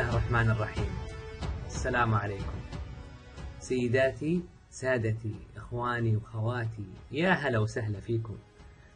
الله الرحمن الرحيم السلام عليكم سيداتي سادتي اخواني واخواتي يا هلا وسهلا فيكم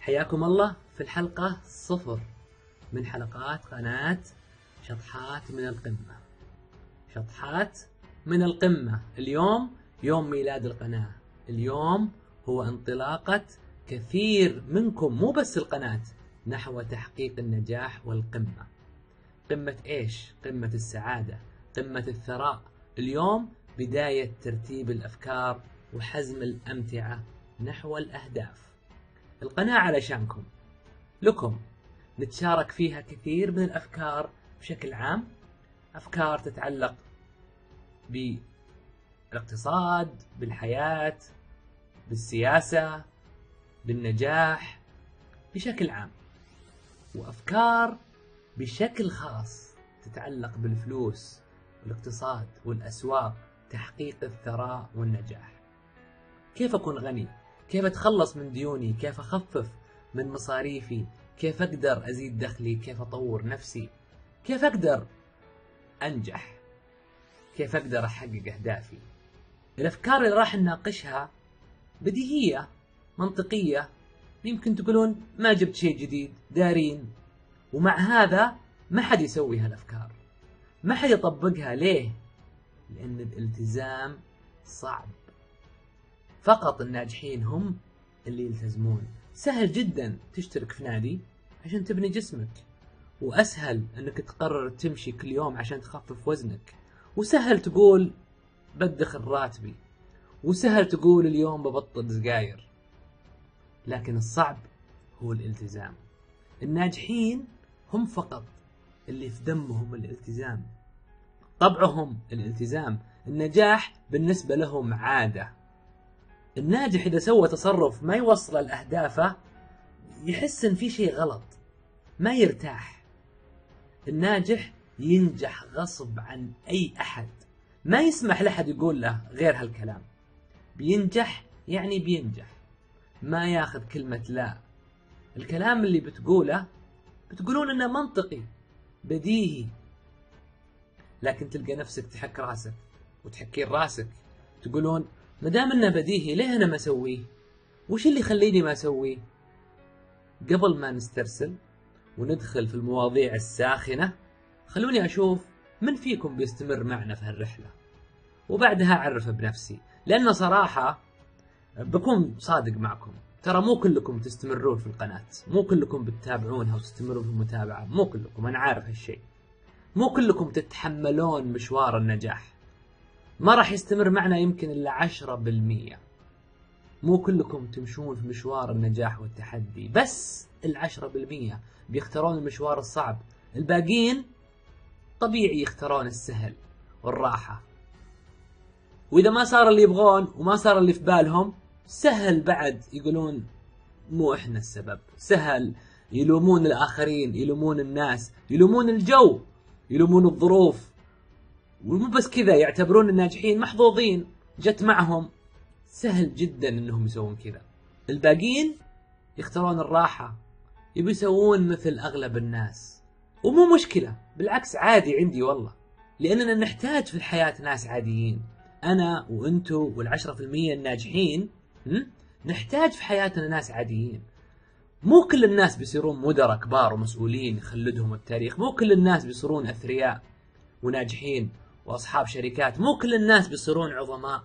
حياكم الله في الحلقة صفر من حلقات قناة شطحات من القمة شطحات من القمة اليوم يوم ميلاد القناة اليوم هو انطلاقة كثير منكم مو بس القناة نحو تحقيق النجاح والقمة قمة إيش؟ قمة السعادة قمة الثراء. اليوم بداية ترتيب الأفكار وحزم الأمتعة نحو الأهداف. القناة علشانكم لكم. نتشارك فيها كثير من الأفكار بشكل عام. أفكار تتعلق بالاقتصاد بالحياة بالسياسة بالنجاح بشكل عام. وأفكار بشكل خاص تتعلق بالفلوس والاقتصاد والأسواق تحقيق الثراء والنجاح. كيف أكون غني؟ كيف أتخلص من ديوني؟ كيف أخفف من مصاريفي؟ كيف أقدر أزيد دخلي؟ كيف أطور نفسي؟ كيف أقدر أنجح؟ كيف أقدر أحقق أهدافي؟ الأفكار اللي راح نناقشها بديهية منطقية. يمكن تقولون ما جبت شيء جديد دارين. ومع هذا ما حد يسوي هالأفكار. ما حد يطبقها ليه؟ لأن الالتزام صعب. فقط الناجحين هم اللي يلتزمون. سهل جدا تشترك في نادي عشان تبني جسمك. وأسهل أنك تقرر تمشي كل يوم عشان تخفف وزنك. وسهل تقول بدخل راتبي وسهل تقول اليوم ببطل سجاير لكن الصعب هو الالتزام. الناجحين هم فقط اللي في دمهم الالتزام طبعهم الالتزام النجاح بالنسبة لهم عادة. الناجح إذا سوى تصرف ما يوصل لأهدافه يحس إن في شيء غلط ما يرتاح. الناجح ينجح غصب عن أي أحد. ما يسمح لحد يقول له غير هالكلام. بينجح يعني بينجح. ما ياخذ كلمة لا. الكلام اللي بتقوله بتقولون إنه منطقي. بديهي. لكن تلقى نفسك تحك راسك وتحكين راسك. تقولون ما دام إنه بديهي ليه أنا ما أسويه؟ وش اللي يخليني ما أسويه؟ قبل ما نسترسل وندخل في المواضيع الساخنة خلوني أشوف من فيكم بيستمر معنا في هالرحلة. وبعدها أعرف بنفسي لأن صراحة بكون صادق معكم. ترى مو كلكم تستمرون في القناة مو كلكم بتتابعونها وتستمرون في المتابعة مو كلكم أنا عارف هالشيء. مو كلكم تتحملون مشوار النجاح. ما راح يستمر معنا يمكن إلا عشرة بالمية. مو كلكم تمشون في مشوار النجاح والتحدي بس العشرة بالمية بيختارون المشوار الصعب. الباقيين طبيعي يختارون السهل والراحة. وإذا ما صار اللي يبغون وما صار اللي في بالهم سهل بعد يقولون مو إحنا السبب. سهل يلومون الآخرين يلومون الناس يلومون الجو يلومون الظروف. ومو بس كذا يعتبرون الناجحين محظوظين جت معهم. سهل جدا إنهم يسوون كذا. الباقيين يختارون الراحة يبي يسوون مثل أغلب الناس. ومو مشكلة بالعكس عادي عندي والله. لأننا نحتاج في الحياة ناس عاديين. أنا وأنتو والعشرة في المية الناجحين نحتاج في حياتنا ناس عاديين. مو كل الناس بيصيرون مدراء كبار ومسؤولين يخلدهم التاريخ مو كل الناس بيصيرون أثرياء وناجحين وأصحاب شركات مو كل الناس بيصيرون عظماء.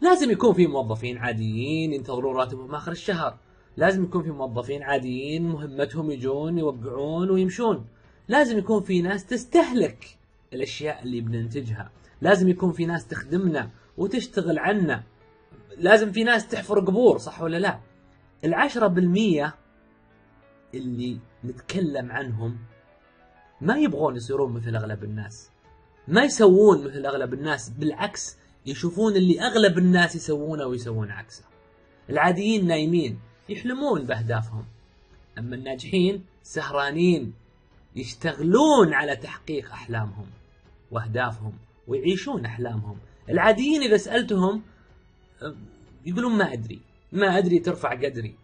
لازم يكون في موظفين عاديين ينتظرون راتبهم آخر الشهر. لازم يكون في موظفين عاديين مهمتهم يجون يوقعون ويمشون. لازم يكون في ناس تستهلك الأشياء اللي بننتجها. لازم يكون في ناس تخدمنا وتشتغل عنا. لازم في ناس تحفر قبور صح ولا لا؟ العشرة بالمية اللي نتكلم عنهم ما يبغون يصيرون مثل أغلب الناس. ما يسوون مثل أغلب الناس بالعكس يشوفون اللي أغلب الناس يسوونه ويسوون عكسه. العاديين نايمين يحلمون بأهدافهم. أما الناجحين سهرانين يشتغلون على تحقيق أحلامهم وأهدافهم ويعيشون أحلامهم. العاديين إذا سألتهم يقولون ما أدري. ما أدري ترفع قدري.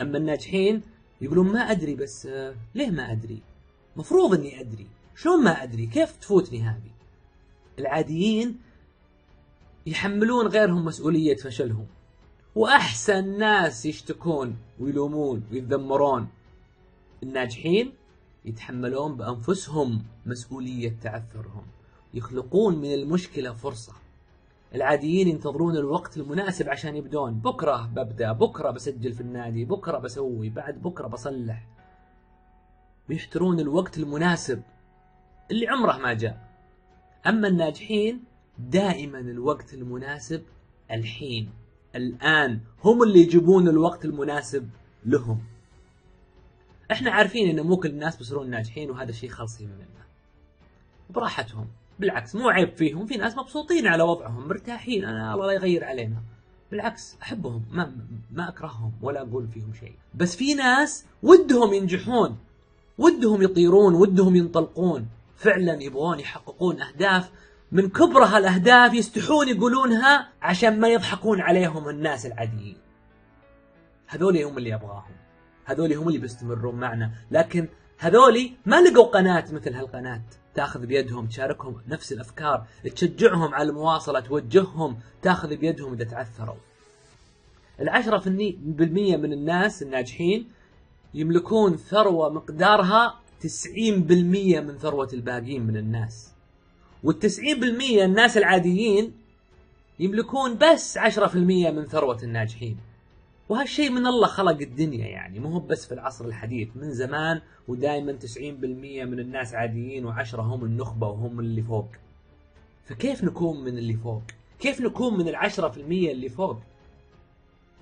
أما الناجحين يقولون ما أدري بس ليه ما أدري؟ مفروض إني أدري. شلون ما أدري؟ كيف تفوتني هذه؟ العاديين يحملون غيرهم مسؤولية فشلهم. وأحسن ناس يشتكون ويلومون ويتذمرون. الناجحين يتحملون بأنفسهم مسؤولية تعثرهم. يخلقون من المشكلة فرصة. العاديين ينتظرون الوقت المناسب عشان يبدون. بكرة ببدأ بكرة بسجل في النادي بكرة بسوي بعد بكرة بصلح. بيحترون الوقت المناسب اللي عمره ما جاء. أما الناجحين دائما الوقت المناسب الحين. الآن هم اللي يجيبون الوقت المناسب لهم. إحنا عارفين إن مو كل الناس بيصيرون ناجحين وهذا الشيء خلصين منه براحتهم. بالعكس مو عيب فيهم في ناس مبسوطين على وضعهم مرتاحين أنا الله لا يغير علينا. بالعكس أحبهم ما ما أكرههم ولا أقول فيهم شيء. بس في ناس ودهم ينجحون ودهم يطيرون ودهم ينطلقون. فعلا يبغون يحققون أهداف من كبر هالأهداف يستحون يقولونها عشان ما يضحكون عليهم الناس العاديين. هذول هم اللي أبغاهم هذول هم اللي بيستمرون معنا. لكن هذولي ما لقوا قناة مثل هالقناة. تاخذ بيدهم تشاركهم نفس الأفكار تشجعهم على المواصلة توجههم تاخذ بيدهم إذا تعثروا. العشرة بالمية من الناس الناجحين يملكون ثروة مقدارها 90% من ثروة الباقيين من الناس. والتسعين بالمية الناس العاديين يملكون بس عشرة في المية من ثروة الناجحين. وهالشيء من الله خلق الدنيا يعني مو بس في العصر الحديث من زمان ودائما 90% من الناس عاديين وعشرة هم النخبة وهم اللي فوق. فكيف نكون من اللي فوق؟ كيف نكون من العشرة في المية اللي فوق؟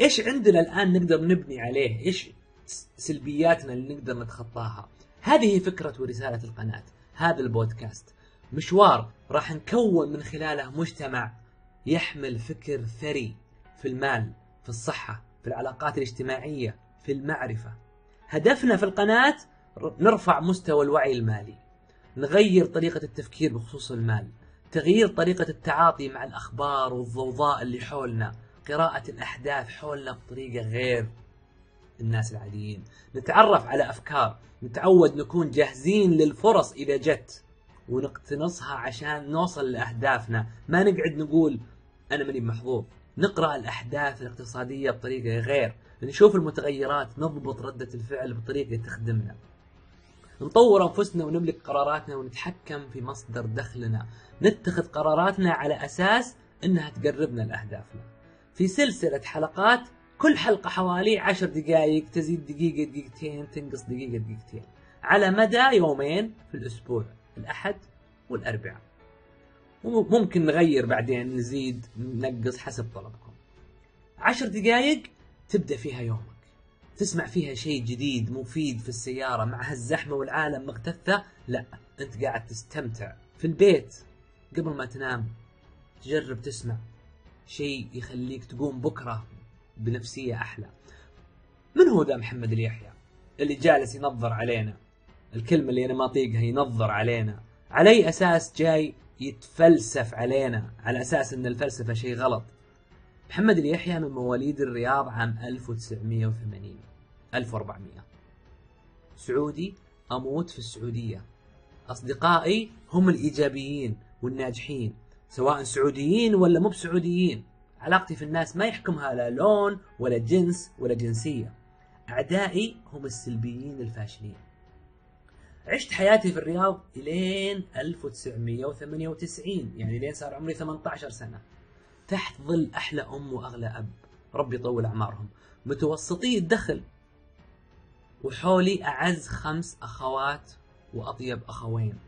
إيش عندنا الآن نقدر نبني عليه؟ إيش سلبياتنا اللي نقدر نتخطاها؟ هذه فكرة ورسالة القناة هذا البودكاست. مشوار راح نكون من خلاله مجتمع يحمل فكر ثري في المال في الصحة في العلاقات الاجتماعية في المعرفة. هدفنا في القناة نرفع مستوى الوعي المالي. نغير طريقة التفكير بخصوص المال. تغيير طريقة التعاطي مع الأخبار والضوضاء اللي حولنا. قراءة الأحداث حولنا بطريقة غير الناس العاديين. نتعرف على أفكار. نتعود نكون جاهزين للفرص إذا جت. ونقتنصها عشان نوصل لأهدافنا. ما نقعد نقول أنا ماني محظوظ نقرأ الأحداث الاقتصادية بطريقة غير نشوف المتغيرات نضبط ردة الفعل بطريقة تخدمنا. نطور أنفسنا ونملك قراراتنا ونتحكم في مصدر دخلنا. نتخذ قراراتنا على أساس أنها تقربنا لأهدافنا. في سلسلة حلقات كل حلقة حوالي عشر دقائق تزيد دقيقة دقيقتين تنقص دقيقة دقيقتين. على مدى يومين في الأسبوع الأحد والأربعاء. وممكن نغير بعدين نزيد ننقص حسب طلبكم. عشر دقائق تبدأ فيها يومك. تسمع فيها شيء جديد مفيد في السيارة مع هالزحمة والعالم مختثة لا أنت قاعد تستمتع في البيت. قبل ما تنام تجرب تسمع شيء يخليك تقوم بكرة بنفسية أحلى. من هو ذا محمد اليحيى؟ اللي جالس ينظر علينا. الكلمة اللي أنا ما أطيقها ينظر علينا. على أي أساس جاي يتفلسف علينا على أساس أن الفلسفة شيء غلط. محمد اليحيى من مواليد الرياض عام 1980 1400 سعودي أموت في السعودية. أصدقائي هم الإيجابيين والناجحين سواء سعوديين ولا مو بسعوديين. علاقتي في الناس ما يحكمها لا لون ولا جنس ولا جنسية. أعدائي هم السلبيين الفاشلين. عشت حياتي في الرياض إلين 1998 يعني لين صار عمري 18 سنة. تحت ظل أحلى أم وأغلى أب. ربي يطول أعمارهم. متوسطي الدخل. وحولي أعز خمس أخوات وأطيب أخوين.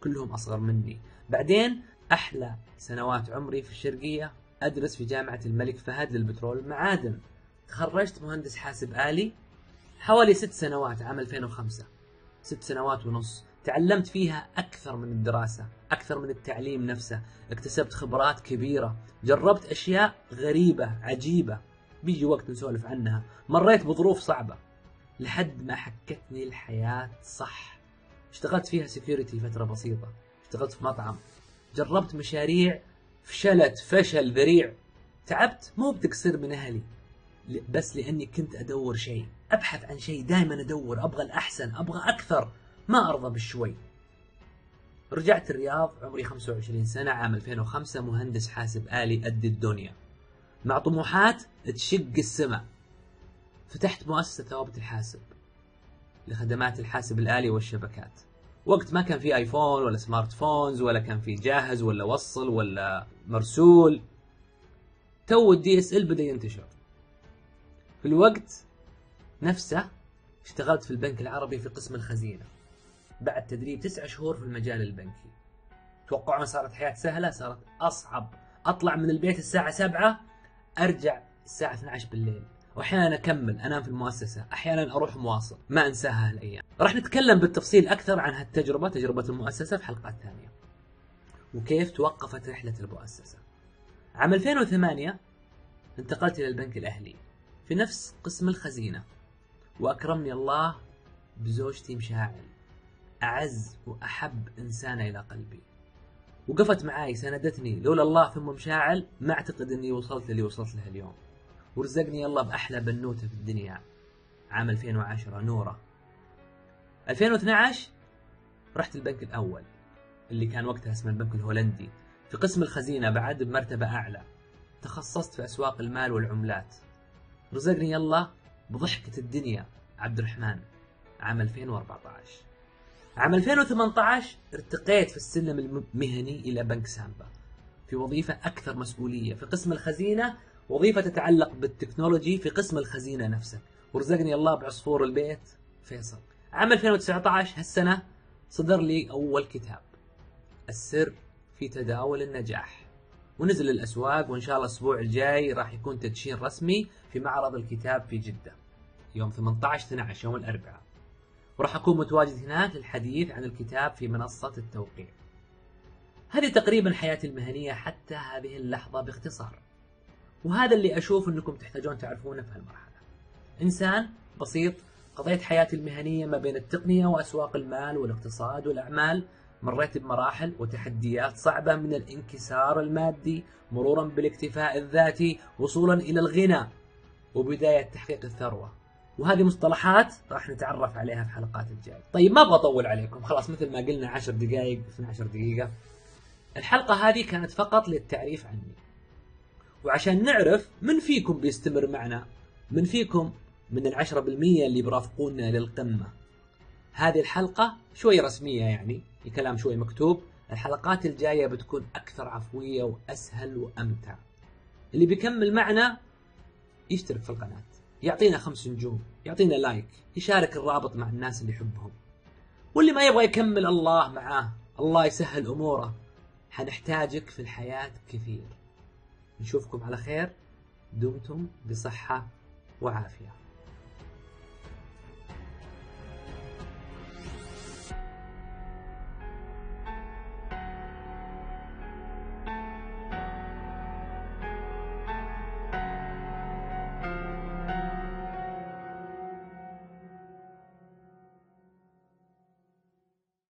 كلهم أصغر مني. بعدين أحلى سنوات عمري في الشرقية. أدرس في جامعة الملك فهد للبترول والمعادن تخرجت مهندس حاسب آلي. حوالي ست سنوات عام 2005 ست سنوات ونص. تعلمت فيها أكثر من الدراسة أكثر من التعليم نفسه. اكتسبت خبرات كبيرة. جربت أشياء غريبة عجيبة. بيجي وقت نسولف عنها. مريت بظروف صعبة. لحد ما حكتني الحياة صح. اشتغلت فيها سكيورتي فترة بسيطة. اشتغلت في مطعم. جربت مشاريع فشلت فشل ذريع. تعبت مو بتقصير من أهلي. بس لأني كنت أدور شيء. أبحث عن شيء دائما أدور أبغى الأحسن أبغى أكثر ما أرضى بالشوي. رجعت الرياض عمري 25 سنة عام 2005 مهندس حاسب آلي قد الدنيا. مع طموحات تشق السماء. فتحت مؤسسة ثوابت الحاسب لخدمات الحاسب الآلي والشبكات. وقت ما كان في آيفون ولا smartphones ولا كان في جاهز ولا وصل ولا مرسول تو ال DSL بدأ ينتشر. في الوقت نفسه اشتغلت في البنك العربي في قسم الخزينة. بعد تدريب تسعة شهور في المجال البنكي. توقعون صارت حياة سهلة صارت أصعب. أطلع من البيت الساعة سبعة أرجع الساعة 12 بالليل. وأحيانا أكمل أنام في المؤسسة. أحيانا أروح مواصل. ما أنساها هالأيام. راح نتكلم بالتفصيل أكثر عن هالتجربة تجربة المؤسسة في حلقات ثانية. وكيف توقفت رحلة المؤسسة. عام 2008 انتقلت إلى البنك الأهلي في نفس قسم الخزينة. وأكرمني الله بزوجتي مشاعل. أعز وأحب انسانه إلى قلبي. وقفت معاي ساندتني لولا الله ثم مشاعل ما أعتقد إني وصلت للي وصلت له اليوم. ورزقني الله بأحلى بنوتة في الدنيا. عام 2010 نورة. 2012 رحت البنك الأول اللي كان وقتها اسمه البنك الهولندي. في قسم الخزينة بعد بمرتبة أعلى. تخصصت في أسواق المال والعملات. رزقني الله بضحكة الدنيا عبد الرحمن عام 2014 عام 2018 ارتقيت في السلم المهني إلى بنك سامبا في وظيفة أكثر مسؤولية في قسم الخزينة وظيفة تتعلق بالتكنولوجي في قسم الخزينة نفسه ورزقني الله بعصفور البيت فيصل. عام 2019 هالسنة صدر لي أول كتاب السر في تداول النجاح. ونزل الأسواق وإن شاء الله الأسبوع الجاي راح يكون تدشين رسمي في معرض الكتاب في جدة يوم 18 12 يوم الأربعاء. وراح أكون متواجد هناك للحديث عن الكتاب في منصة التوقيع. هذه تقريبا حياتي المهنية حتى هذه اللحظة باختصار. وهذا اللي أشوف أنكم تحتاجون تعرفونه في هالمرحلة. إنسان بسيط قضيت حياتي المهنية ما بين التقنية وأسواق المال والاقتصاد والأعمال مريت بمراحل وتحديات صعبة من الانكسار المادي مرورا بالاكتفاء الذاتي وصولا إلى الغنى وبداية تحقيق الثروة. وهذه مصطلحات راح نتعرف عليها في حلقات الجاي طيب ما أبغى أطول عليكم خلاص مثل ما قلنا 10 دقائق 12 دقيقة. الحلقة هذه كانت فقط للتعريف عني. وعشان نعرف من فيكم بيستمر معنا من فيكم من العشرة بالمية اللي برافقونا للقمة. هذه الحلقة شوي رسمية يعني الكلام شوي مكتوب. الحلقات الجاية بتكون أكثر عفوية وأسهل وأمتع. اللي بيكمل معنا يشترك في القناة. يعطينا خمس نجوم يعطينا لايك يشارك الرابط مع الناس اللي يحبهم. واللي ما يبغى يكمل الله معاه الله يسهل أموره. حنحتاجك في الحياة كثير. نشوفكم على خير. دمتم بصحة وعافية.